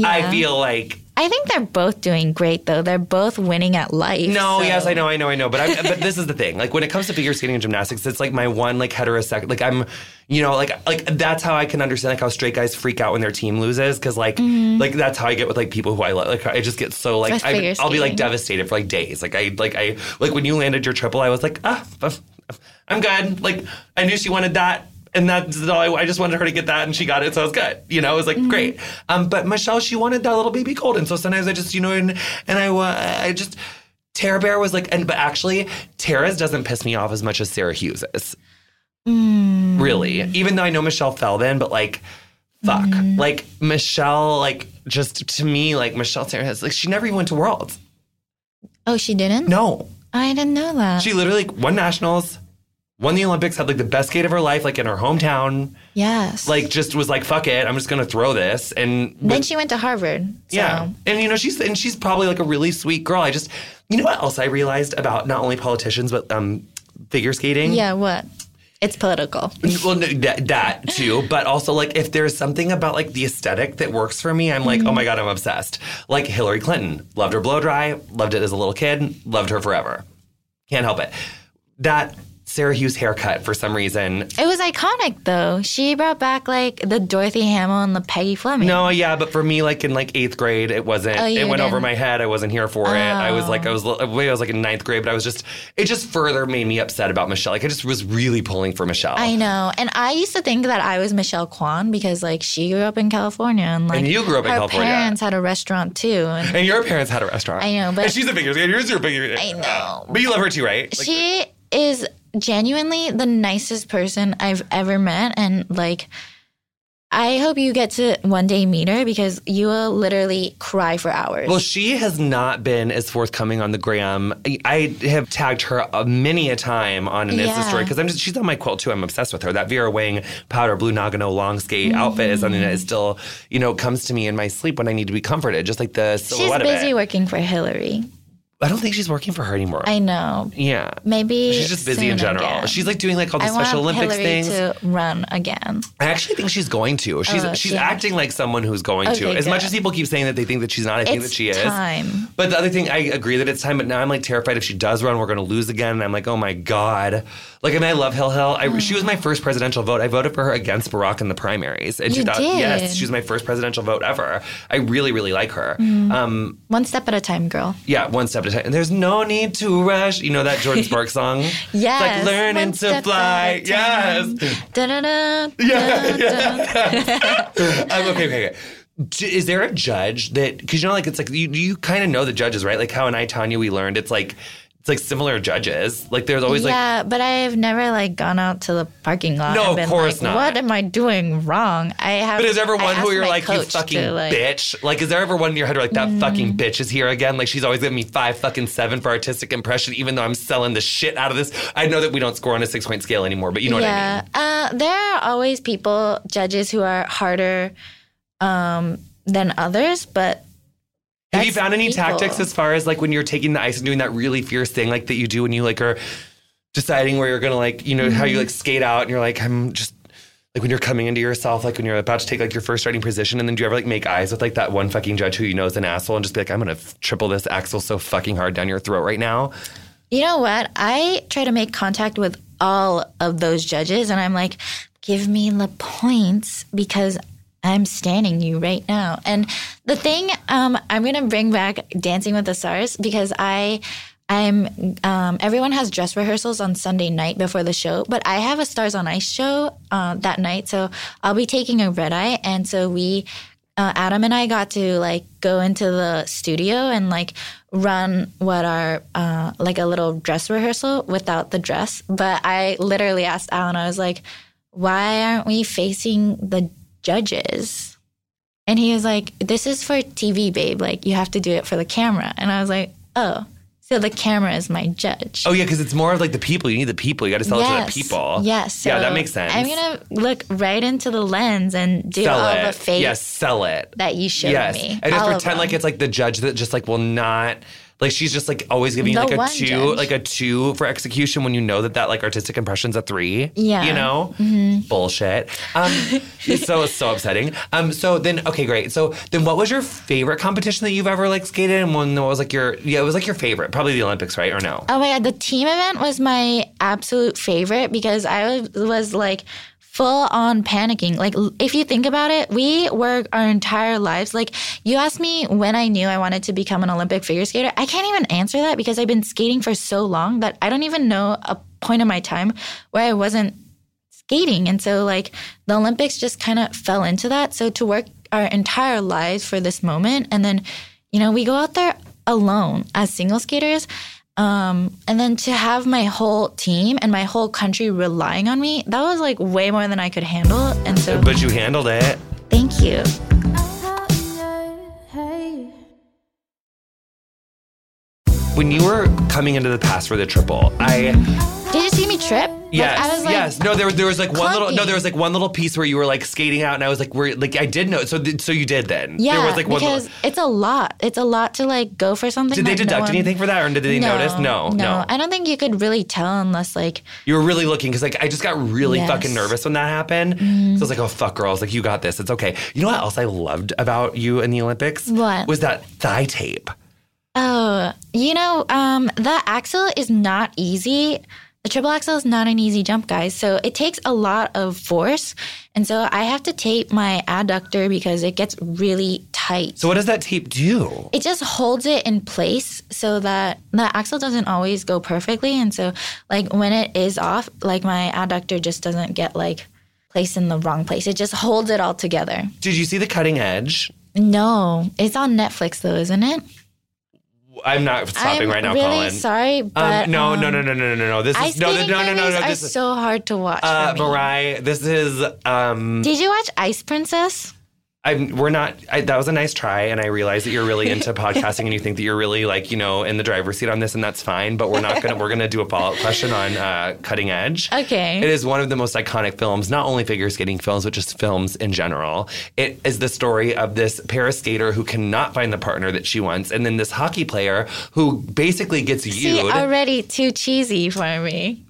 I feel like I think they're both doing great, though. They're both winning at life. No, so- yes, I know, I know, I know. But I, but this is the thing. Like when it comes to figure skating and gymnastics, it's like my one like heterosexual. Like I'm, you know, like like that's how I can understand like how straight guys freak out when their team loses because like like that's how I get with like people who I love. Like I just get so like I, I'll be like devastated for like days. Like I like I like when you landed your triple, I was like ah, I'm good. Like I knew she wanted that. And that's all I, I just wanted her to get that, and she got it, so it was good. You know, it was like great. Um, but Michelle, she wanted that little baby cold, and so sometimes I just, you know, and and I, uh, I just Tara Bear was like, and but actually, Tara's doesn't piss me off as much as Sarah Hughes's. Really, even though I know Michelle fell then, but like, fuck, like Michelle, like just to me, like Michelle Sarah has like she never even went to Worlds. Oh, she didn't? No, I didn't know that. she literally won nationals, won the Olympics, had like the best skate of her life, like in her hometown. yes. Like just was like, fuck it, I'm just gonna throw this and. then she went to Harvard. So. Yeah, and you know she's and she's probably like a really sweet girl. I just, you know what else I realized about not only politicians but um figure skating. Yeah, what? It's political. Well, no, that, that too, but also like if there's something about like the aesthetic that works for me, I'm like, oh my god, I'm obsessed. Like Hillary Clinton, loved her blow dry, loved it as a little kid, loved her forever. Can't help it. That Sarah Hughes haircut for some reason. It was iconic though. She brought back like the Dorothy Hamill and the Peggy Fleming. No, yeah, but for me, like in like eighth grade, it wasn't. Oh, it went over didn't- my head. I wasn't here for it. I was like, I was, oh. I was like in ninth grade, but I was just, it just further made me upset about Michelle. Like I just was really pulling for Michelle. I know. And I used to think that I was Michelle Kwan because like she grew up in California and like And you grew up in California. her parents had a restaurant too. And and your parents had a restaurant. I know, but- and she's a figure skater. Yours your figure. I know. but you love her too, right? Like, she is genuinely the nicest person I've ever met. And like, I hope you get to one day meet her because you will literally cry for hours. Well, she has not been as forthcoming on the gram. I have tagged her many a time on an Insta story because I'm just she's on my quilt too. I'm obsessed with her. That Vera Wang powder blue Nagano long skate mm-hmm. outfit is something that is still, you know, comes to me in my sleep when I need to be comforted. Just like the She's silhouette of busy working for Hillary. I don't think she's working for her anymore. I know. yeah. Maybe She's just busy in general. again. She's like doing like all the I want Special Olympics Hillary things. to run again. I actually think she's going to. She's Oh, she's yeah. acting like someone who's going to. Okay, As much as people keep saying that they think that she's not, I think It's that she is. time. But the other thing, I agree that it's time. But now I'm like terrified if she does run, we're going to lose again. And I'm like, oh my god. Like I mean, I love Hill Hill. I, She was my first presidential vote. I voted for her against Barack in the primaries. And You she thought, yes, she was my first presidential vote ever. I really, really like her. Mm-hmm. Um, One step at a time, girl. yeah, one step at a time. And there's no need to rush. You know that Jordin Sparks song? Yes. It's like learning to fly. at a time. Yes. Da-da-da, Yeah, da-da. um, okay, okay, okay. Is there a judge that because you know like it's like you you kind of know the judges right like how in I Tonya we learned it's like it's like similar judges like there's always like yeah, but I've never like gone out to the parking lot. No, of course like, not. What am I doing wrong? I have. but is there ever one who you're like you fucking to, like, Mm. bitch like is there ever one in your head where like that fucking bitch is here again like she's always giving me five fucking seven for artistic impression even though I'm selling the shit out of this I know that we don't score on a six point scale anymore but you know what I mean yeah, uh, there are always people, judges, who are harder um, than others, but Have you found any people. tactics as far as like when you're taking the ice and doing that really fierce thing like that you do when you like are deciding where you're gonna like you know how Mm-hmm. you like skate out and you're like I'm just like when you're coming into yourself like when you're about to take like your first starting position and then do you ever like make eyes with like that one fucking judge who you know is an asshole and just be like I'm gonna f- triple this axel so fucking hard down your throat right now You know what? I try to make contact with all of those judges, and I'm like, give me the points because I'm standing you right now. And the thing, um, I'm gonna bring back Dancing with the Stars because I. I'm. Um, everyone has dress rehearsals on Sunday night before the show, but I have a Stars on Ice show uh, that night, so I'll be taking a red eye, and so we uh, Adam and I got to like go into the studio and like run what are uh, like a little dress rehearsal without the dress. But I literally asked Alan, I was like, why aren't we facing the judges? And he was like, this is for TV, babe. Like, you have to do it for the camera. And I was like, oh, so the camera is my judge. oh yeah because it's more of like the people you need the people you got to sell it to the people Yes. yeah so that makes sense I'm gonna look right into the lens and do sell all it the fake yes sell it that you showed yes. me. And just pretend like it's like the judge that just like will not like she's just like always giving you like a two, judge. like a two for execution when you know that that like artistic impression's a three. Yeah. Mm-hmm. you know, bullshit. Um, it's so so upsetting. Um, so then okay, great. So then, what was your favorite competition that you've ever like skated? And one was like your yeah, it was like your favorite, probably the Olympics, right? Or no? Oh my god, the team event was my absolute favorite because I was, was like full on panicking. Like if you think about it, we work our entire lives. Like you asked me when I knew I wanted to become an Olympic figure skater. I can't even answer that because I've been skating for so long that I don't even know a point in my time where I wasn't skating. And so like the Olympics just kind of fell into that. So to work our entire lives for this moment and then you know, we go out there alone as single skaters. Um, and then to have my whole team and my whole country relying on me, that was like way more than I could handle. And so But you handled it. thank you. When you were coming into the pass for the triple, I Did you see me trip? Yes, Like, I was like, yes. No, there, there was like one little. No, there was like one little piece where you were like skating out, and I was like, "We're like, I did know." So, th- so you did then. Yeah, there was like one. because Little, it's a lot. It's a lot to like go for something. did they that no deduct one- anything for that, or did they notice? No, no. I don't think you could really tell unless like You were really looking because like I just got really Yes. Fucking nervous when that happened. So I was mm. like, "Oh fuck, girls! Like you got this. It's okay." You know what else I loved about you in the Olympics? What? was that thigh tape? Oh, you know, um, the axel is not easy. The triple axel is not an easy jump, guys. So it takes a lot of force. And so I have to tape my adductor because it gets really tight. So what does that tape do? it just holds it in place so that the axel doesn't always go perfectly. And so, like, when it is off, like, my adductor just doesn't get, like, placed in the wrong place. It just holds it all together. Did you see the cutting edge? No, it's on Netflix, though, isn't it? I'm not stopping I'm right now, really Colin. sorry, but um, no, no, um, no, no, no, no, no. This is no, no, no, no, no, no. are This is so hard to watch. uh. Mirai. This is um. Did you watch Ice Princess? I'm, we're not. I, that was a nice try, and I realize that you're really into podcasting, and you think that you're really like you know in the driver's seat on this, and that's fine. But we're not gonna. we're gonna do a follow up question on uh, Cutting Edge. Okay. It is one of the most iconic films, not only figure skating films, but just films in general. It is the story of this para skater who cannot find the partner that she wants, and then this hockey player who basically gets you already too cheesy for me.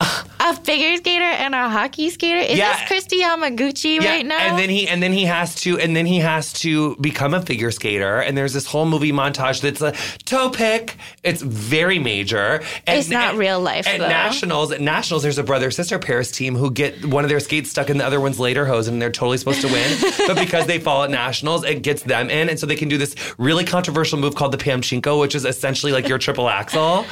A figure skater and a hockey skater. Is Yeah. this Kristi Yamaguchi right now? And then he and then he has to and then he has to become a figure skater. And there's this whole movie montage that's a toe pick. It's very major. And, It's not and- real life, At though. nationals, at nationals, there's a brother sister pairs team who get one of their skates stuck in the other one's later hose, and they're totally supposed to win. but because they fall at nationals, it gets them in, and so they can do this really controversial move called the Pamchenko, which is essentially like your triple axel.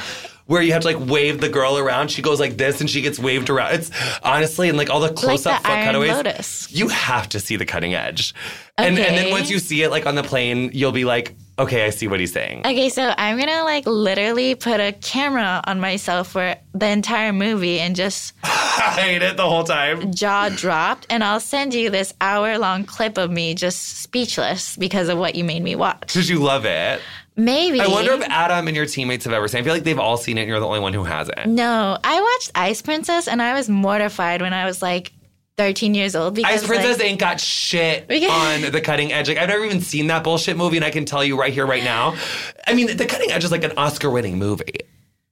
Where you have to like wave the girl around. She goes like this and she gets waved around. It's honestly, and like all the close up the Iron cutaways. Lotus. You have to see the cutting edge. And, and then once you see it like on the plane, you'll be like, okay, I see what he's saying. Okay, so I'm gonna like literally put a camera on myself for the entire movie and just I hate it the whole time. jaw dropped, and I'll send you this hour long clip of me just speechless because of what you made me watch. Did you love it? Maybe. I wonder if Adam and your teammates have ever seen. it. I feel like they've all seen it, and you're the only one who hasn't. No, I watched Ice Princess, and I was mortified when I was like 13 years old because Ice Princess like, ain't got shit Because- on the cutting edge. Like I've never even seen that bullshit movie, and I can tell you right here, right now. I mean, the cutting edge is like an Oscar-winning movie.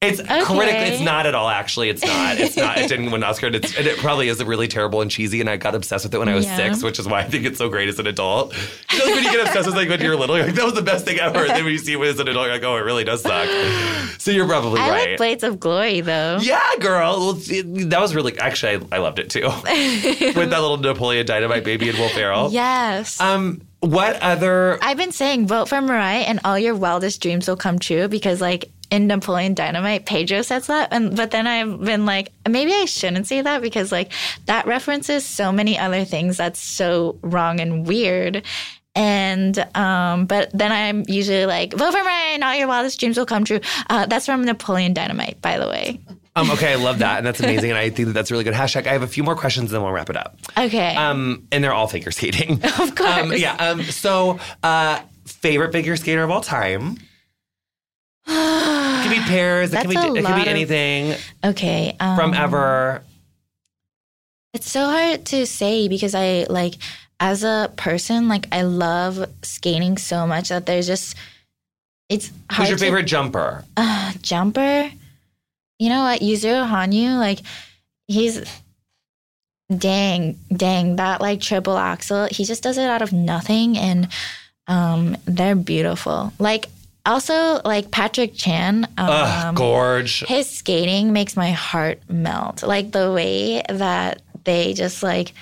It's critically, it's not at all. Actually, it's not. It's not. It didn't win an Oscar. And, it's, and it probably is really terrible and cheesy. And I got obsessed with it when I was Yeah. six, which is why I think it's so great as an adult. You know, like when you get obsessed with like when you're little, you're like that was the best thing ever. And then when you see it as an adult, you're like, oh, it really does suck. So you're probably I right. like Blades of Glory though. Yeah, girl. Well, it- that was really actually I, I loved it too. With that little Napoleon Dynamite baby and Will Ferrell. Yes. Um, what other? I've been saying vote for Mirai and all your wildest dreams will come true because like in Napoleon Dynamite, Pedro says that, and but then I've been like, maybe I shouldn't say that because like that references so many other things that's so wrong and weird. And um, but then I'm usually like, vote for and all your wildest dreams will come true. Uh, that's from Napoleon Dynamite, by the way. Um, okay, I love that, and that's amazing, and I think that that's really good. Hashtag. I have a few more questions, and then we'll wrap it up. Okay. Um, and they're all figure skating. Of course. Um, yeah. Um, so, uh, favorite figure skater of all time. Be pairs. It could be. It lot be of- anything okay. Um, from ever. It's so hard to say because I like as a person, like I love skating so much that there's just it's hard Who's your to- favorite jumper? uh, jumper. You know what, Yuzuru Hanyu, like he's dang, dang, that like triple axel, he just does it out of nothing and um they're beautiful. Like also like Patrick Chan, um, Ugh, gorge. his skating makes my heart melt. Like the way that they just like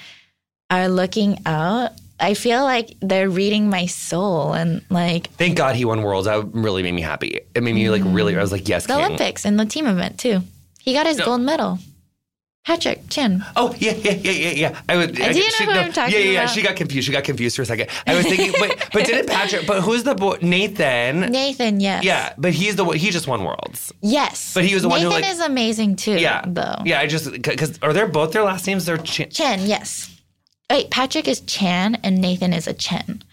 are looking out. I feel like they're reading my soul and like Thank God he won Worlds. That really made me happy. It made me like really. I was like, yes, the king. Olympics and the team event too. He got his No. gold medal. Patrick Chin. Oh yeah, yeah, yeah, yeah, yeah. I would. do you know who I'm talking Yeah, yeah, yeah. about? She got confused. She got confused for a second. I was thinking, but but didn't Patrick? But who's the boy? Nathan. Nathan, yes. Yeah, but he's the one. He just won Worlds. Yes. But he was the one who, Nathan like- is amazing too. Yeah, Though. Yeah, I just because are they both their last names? They're Ch- Chen, yes. Wait, Patrick is Chan and Nathan is a Chen.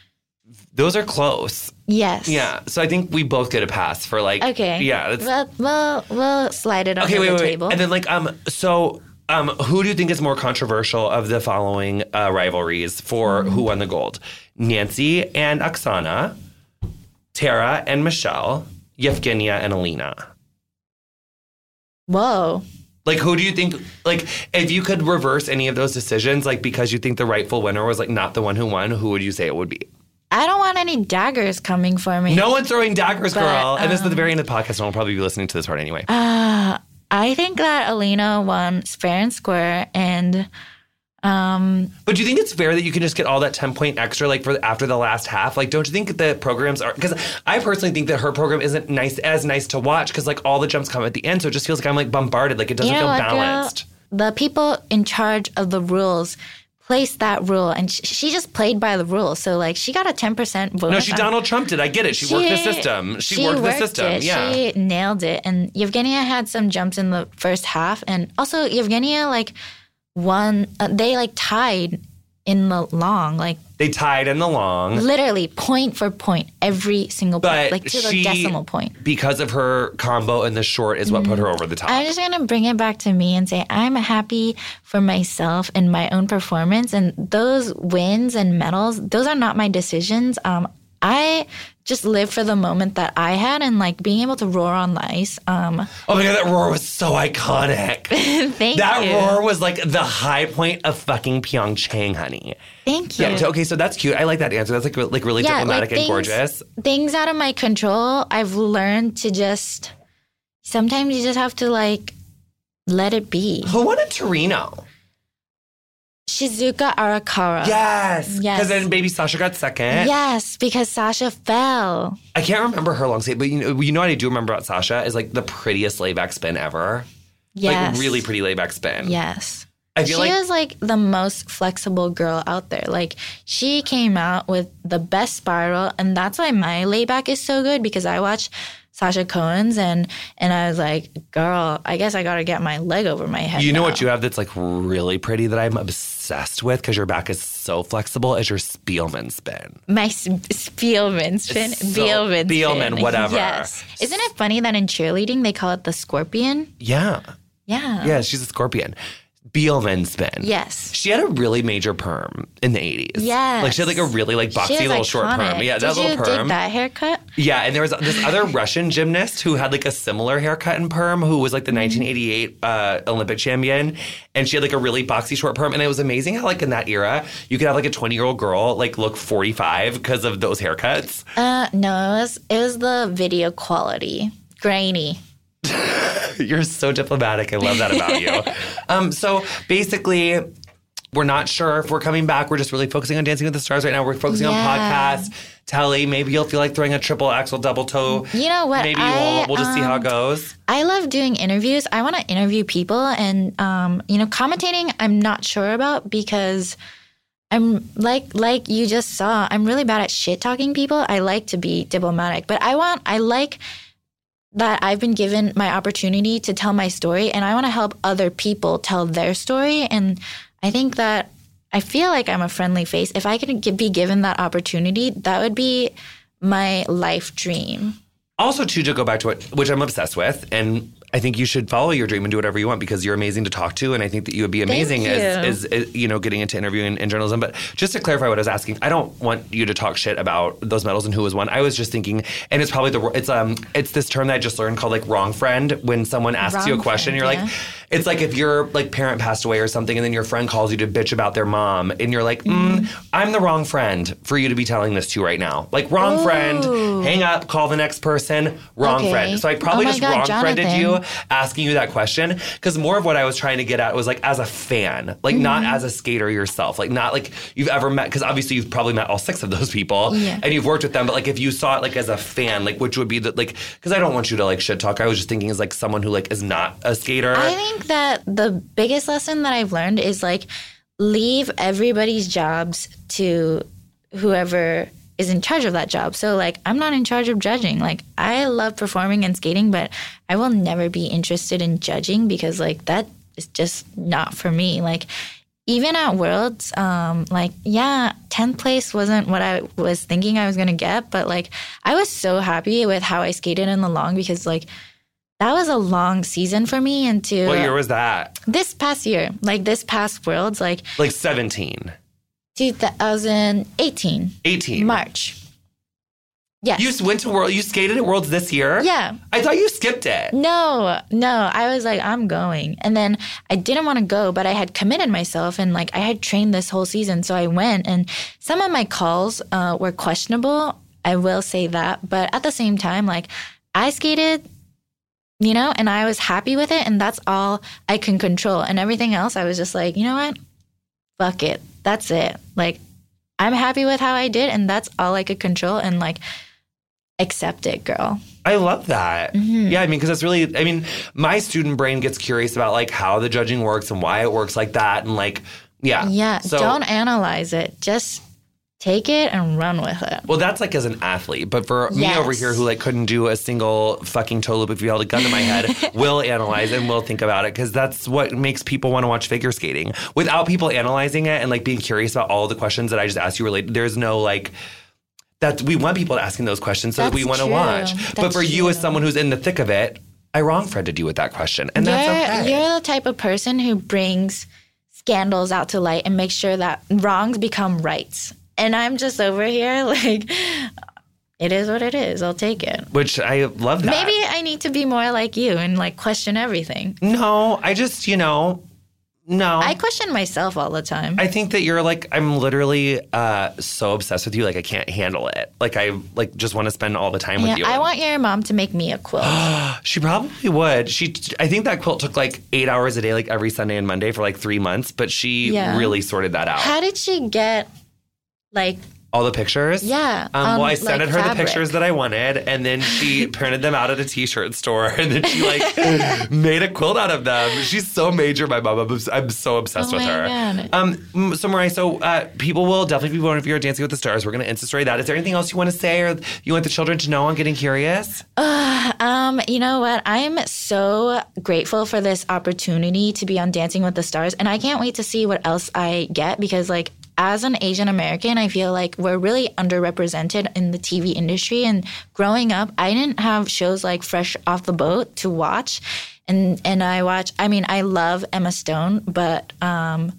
those are close. Yes. Yeah, so I think we both get a pass for like. Okay. Yeah. That's, Well, we'll, we'll slide it okay. under Wait, the wait, wait. table. And then like um so. Um, who do you think is more controversial of the following uh, rivalries for Mm-hmm. who won the gold? Nancy and Oksana, Tara and Michelle, Yevgenia and Alina. Whoa. Like, who do you think? Like, if you could reverse any of those decisions, like because you think the rightful winner was like not the one who won, who would you say it would be? I don't want any daggers coming for me. No one's throwing daggers, But, girl. and this is the um, very end of the podcast, and I'll probably be listening to this part anyway. Uh, I think that Alina won fair and square, and um, but do you think it's fair that you can just get all that ten point extra, like for after the last half? Like, don't you think the programs are? Because I personally think that her program isn't nice as nice to watch because like all the jumps come at the end, so it just feels like I'm like bombarded. Like it doesn't you know feel what, girl? balanced. The people in charge of the rules placed that rule, and sh- she just played by the rules. So, like, she got a ten percent vote. No, she Donald Trumped it. I get it. She, worked the system. She, worked, the system. It. Yeah. She nailed it. And Yevgenia had some jumps in the first half. And also, Yevgenia, like, won, uh, they like tied in the long, like They tied in the long. literally point for point, every single point, like to she, the decimal point. because of her combo in the short, is what put her over the top. I'm just gonna bring it back to me and say I'm happy for myself and my own performance, and those wins and medals, those are not my decisions. Um, I just live for the moment that I had, and like being able to roar on ice. Um, oh my god, that roar was so iconic. thank that you, That roar was like the high point of fucking Pyeongchang, honey. thank you. Yeah. so- Okay, so that's cute. I like that answer. That's like like really Yeah, diplomatic like and gorgeous. Things out of my control, I've learned to just. Sometimes you just have to like let it be. Who won at Torino? Shizuka Arakawa. Yes. Yes. Because then baby Sasha got second. Yes, because Sasha fell. I can't remember her long skate, but you know, you know what I do remember about Sasha is like the prettiest layback spin ever. Yes. Like really pretty layback spin. Yes. I She feel like was like the most flexible girl out there. Like she came out with the best spiral, and that's why my layback is so good because I watched Sasha Cohen's and and I was like, girl, I guess I gotta get my leg over my head. you know now." what you have that's like really pretty that I'm obsessed with because your back is so flexible is your Spielman spin. My s- Spielman spin, So- Spielman, spin. whatever. Yes. Isn't it funny that in cheerleading they call it the scorpion? Yeah. Yeah. Yeah, she's a scorpion. Spielman spin. Yes. She had a really major perm in the 80s. Yes. Like she had like a really like boxy little short perm. Yeah, Did that little perm. that haircut? Yeah, and there was this other Russian gymnast who had like a similar haircut and perm who was like the 1988 uh, Olympic champion. And she had like a really boxy short perm. And it was amazing how, like, in that era, you could have like a 20 year old girl like look 45 because of those haircuts. Uh, no, it was it was the video quality, grainy. You're so diplomatic. I love that about you. um, so basically, we're not sure if we're coming back. We're just really focusing on Dancing with the Stars right now. We're focusing on Yeah. podcasts, telly. Maybe you'll feel like throwing a triple axel, double toe. You know what? Maybe I, won't. We'll just see how it um, goes. I love doing interviews. I want to interview people, and um, you know, commentating. I'm not sure about because I'm like like you just saw. I'm really bad at shit talking people. I like to be diplomatic, but I want. I like that I've been given my opportunity to tell my story, and I want to help other people tell their story. And I think that I feel like I'm a friendly face. If I could be given that opportunity, that would be my life dream. Also, too, to go back to it, which I'm obsessed with, and I think you should follow your dream and do whatever you want because you're amazing to talk to, and I think that you would be amazing you. as, as, as you know getting into interviewing and, journalism. But just to clarify what I was asking, I don't want you to talk shit about those medals and who was won. I was just thinking, and it's probably the it's um it's this term that I just learned called like wrong friend when someone asks you a question, friend, you're yeah. like, it's like if your like parent passed away or something, and then your friend calls you to bitch about their mom, and you're like, mm, I'm the wrong friend for you to be telling this to right now. Like wrong friend, hang up, call the next person, wrong Okay. friend. So I probably Oh just God, wrong friended you Asking you that question because more of what I was trying to get at was like as a fan, like not Mm-hmm. as a skater yourself, like not like you've ever met because obviously you've probably met all six of those people Yeah. and you've worked with them, but like if you saw it like as a fan, like which would be the like because I don't want you to like shit talk. I was just thinking as like someone who like is not a skater. I think that the biggest lesson that I've learned is like leave everybody's jobs to whoever is in charge of that job. So like I'm not in charge of judging. Like I love performing and skating, but I will never be interested in judging because like that is just not for me. Like even at Worlds, um, like yeah, tenth place wasn't what I was thinking I was gonna get, but like I was so happy with how I skated in the long because like that was a long season for me and to what year was that? this past year, like this past Worlds, like Like 17, 2018 18. March. Yes. You went to World. You skated at Worlds this year. yeah. I thought you skipped it. No, no. I was like, I'm going. And then I didn't want to go, but I had committed myself and like I had trained this whole season. So I went and some of my calls uh, were questionable. I will say that. But at the same time, like I skated, you know, and I was happy with it. And that's all I can control. And everything else, I was just like, you know what? Fuck it. That's it. Like I'm happy with how I did. And that's all I could control. And like, accept it, girl. I love that. Mm-hmm. Yeah, I mean, because that's really, I mean, my student brain gets curious about like how the judging works and why it works like that. And like, yeah. Yeah, So, don't analyze it. Just take it and run with it. Well, that's like as an athlete, but for me over here who like couldn't do a single fucking toe loop if you held a gun to my head, will analyze and will think about it because that's what makes people want to watch figure skating. Without people analyzing it and like being curious about all the questions that I just asked you related, there's no like that we want people asking those questions so that we want to true. watch. but That's for you as someone who's in the thick of it, I wrong fronted you with that question, and that's you're, okay. you're the type of person who brings scandals out to light and makes sure that wrongs become rights. And I'm just over here like, it is what it is. I'll take it. Which I love that. Maybe I need to be more like you and like question everything. no, I just you know, no. I question myself all the time. I think that you're like I'm literally uh, so obsessed with you, like I can't handle it. Like I like just want to spend all the time yeah, with you. I want your mom to make me a quilt. She probably would. She, I think that quilt took like eight hours a day, like every Sunday and Monday for like three months. But she Yeah. really sorted that out. How did she get like all the pictures. Yeah, Um, on, well, I sent like, her the pictures that I wanted, and then she printed them out at a T-shirt store, and then she like made a quilt out of them. She's so major, my mom. I'm, I'm so obsessed Oh with her. God. Um, so Mirai, so uh, people will definitely be wondering if you're Dancing with the Stars. We're going to Insta story that. Is there anything else you want to say, or you want the children to know on getting curious? Um, you know what? I'm so grateful for this opportunity to be on Dancing with the Stars, and I can't wait to see what else I get because, like, as an Asian American, I feel like we're really underrepresented in the TV industry. And growing up, I didn't have shows like Fresh Off the Boat to watch, and and I watch. I mean, I love Emma Stone, but um,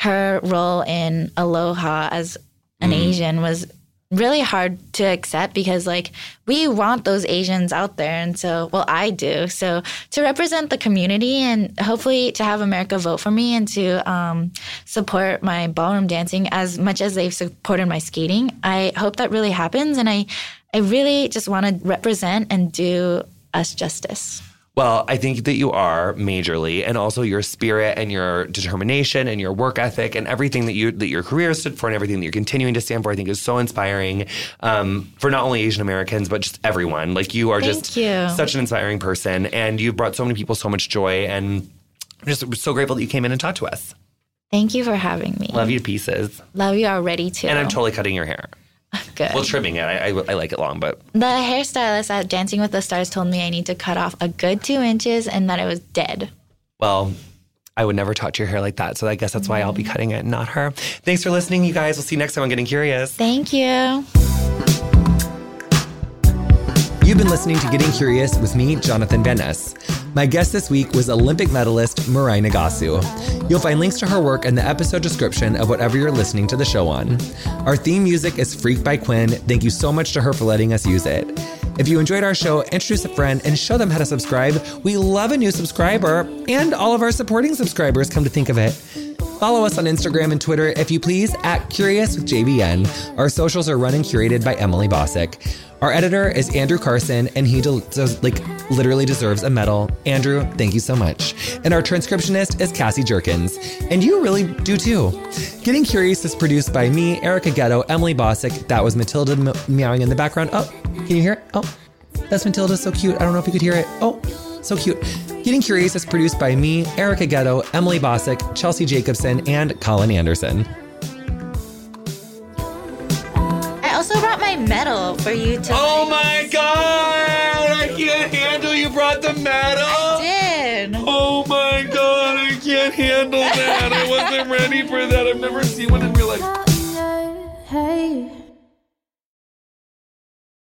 her role in Aloha as an Asian was really hard to accept because like we want those Asians out there and so well I do. So to represent the community and hopefully to have America vote for me and to um, support my ballroom dancing as much as they've supported my skating I hope that really happens and I I really just want to represent and do us justice Well, I think that you are majorly, and also your spirit and your determination and your work ethic and everything that you that your career stood for and everything that you're continuing to stand for. I think is so inspiring um, for not only Asian Americans but just everyone. Like you are Thank just you. such an inspiring person, and you've brought so many people so much joy. And I'm just so grateful that you came in and talked to us. thank you for having me Love you to pieces, love you already too and I'm totally cutting your hair. good Well, trimming it. I, I, I like it long, but The hairstylist at Dancing with the Stars told me I need to cut off a good two inches and that it was dead. Well, I would never touch your hair like that. So I guess that's why I'll be mm. cutting it, not her. Thanks for listening, you guys. We'll see you next time on Getting Curious. Thank you. You've been listening to Getting Curious with me, Jonathan Van Ness. My guest this week was Olympic medalist Mirai Nagasu. You'll find links to her work in the episode description of whatever you're listening to the show on. Our theme music is Freak by Quinn. Thank you so much to her for letting us use it. If you enjoyed our show, introduce a friend and show them how to subscribe. We love a new subscriber, and all of our supporting subscribers, come to think of it. Follow us on Instagram and Twitter, if you please, at Curious with JVN. Our socials are run and curated by Emily Bosick. Our editor is Andrew Carson, and he del- does, like literally deserves a medal. Andrew, thank you so much. And our transcriptionist is Cassie Jerkins, and you really do too. Getting Curious is produced by me, Erica Getto, Emily Bosick. That was Matilda m- meowing in the background. Oh, can you hear it? Oh, that's Matilda, so cute. I don't know if you could hear it. Oh, so cute. Getting Curious is produced by me, Erica Getto, Emily Bosick, Chelsea Jacobson, and Colin Anderson. I also brought my medal for you to. Oh my god! I can't handle you brought the medal! I did. Oh my god, I can't handle that. I wasn't ready for that. I've never seen one in real life. Hey.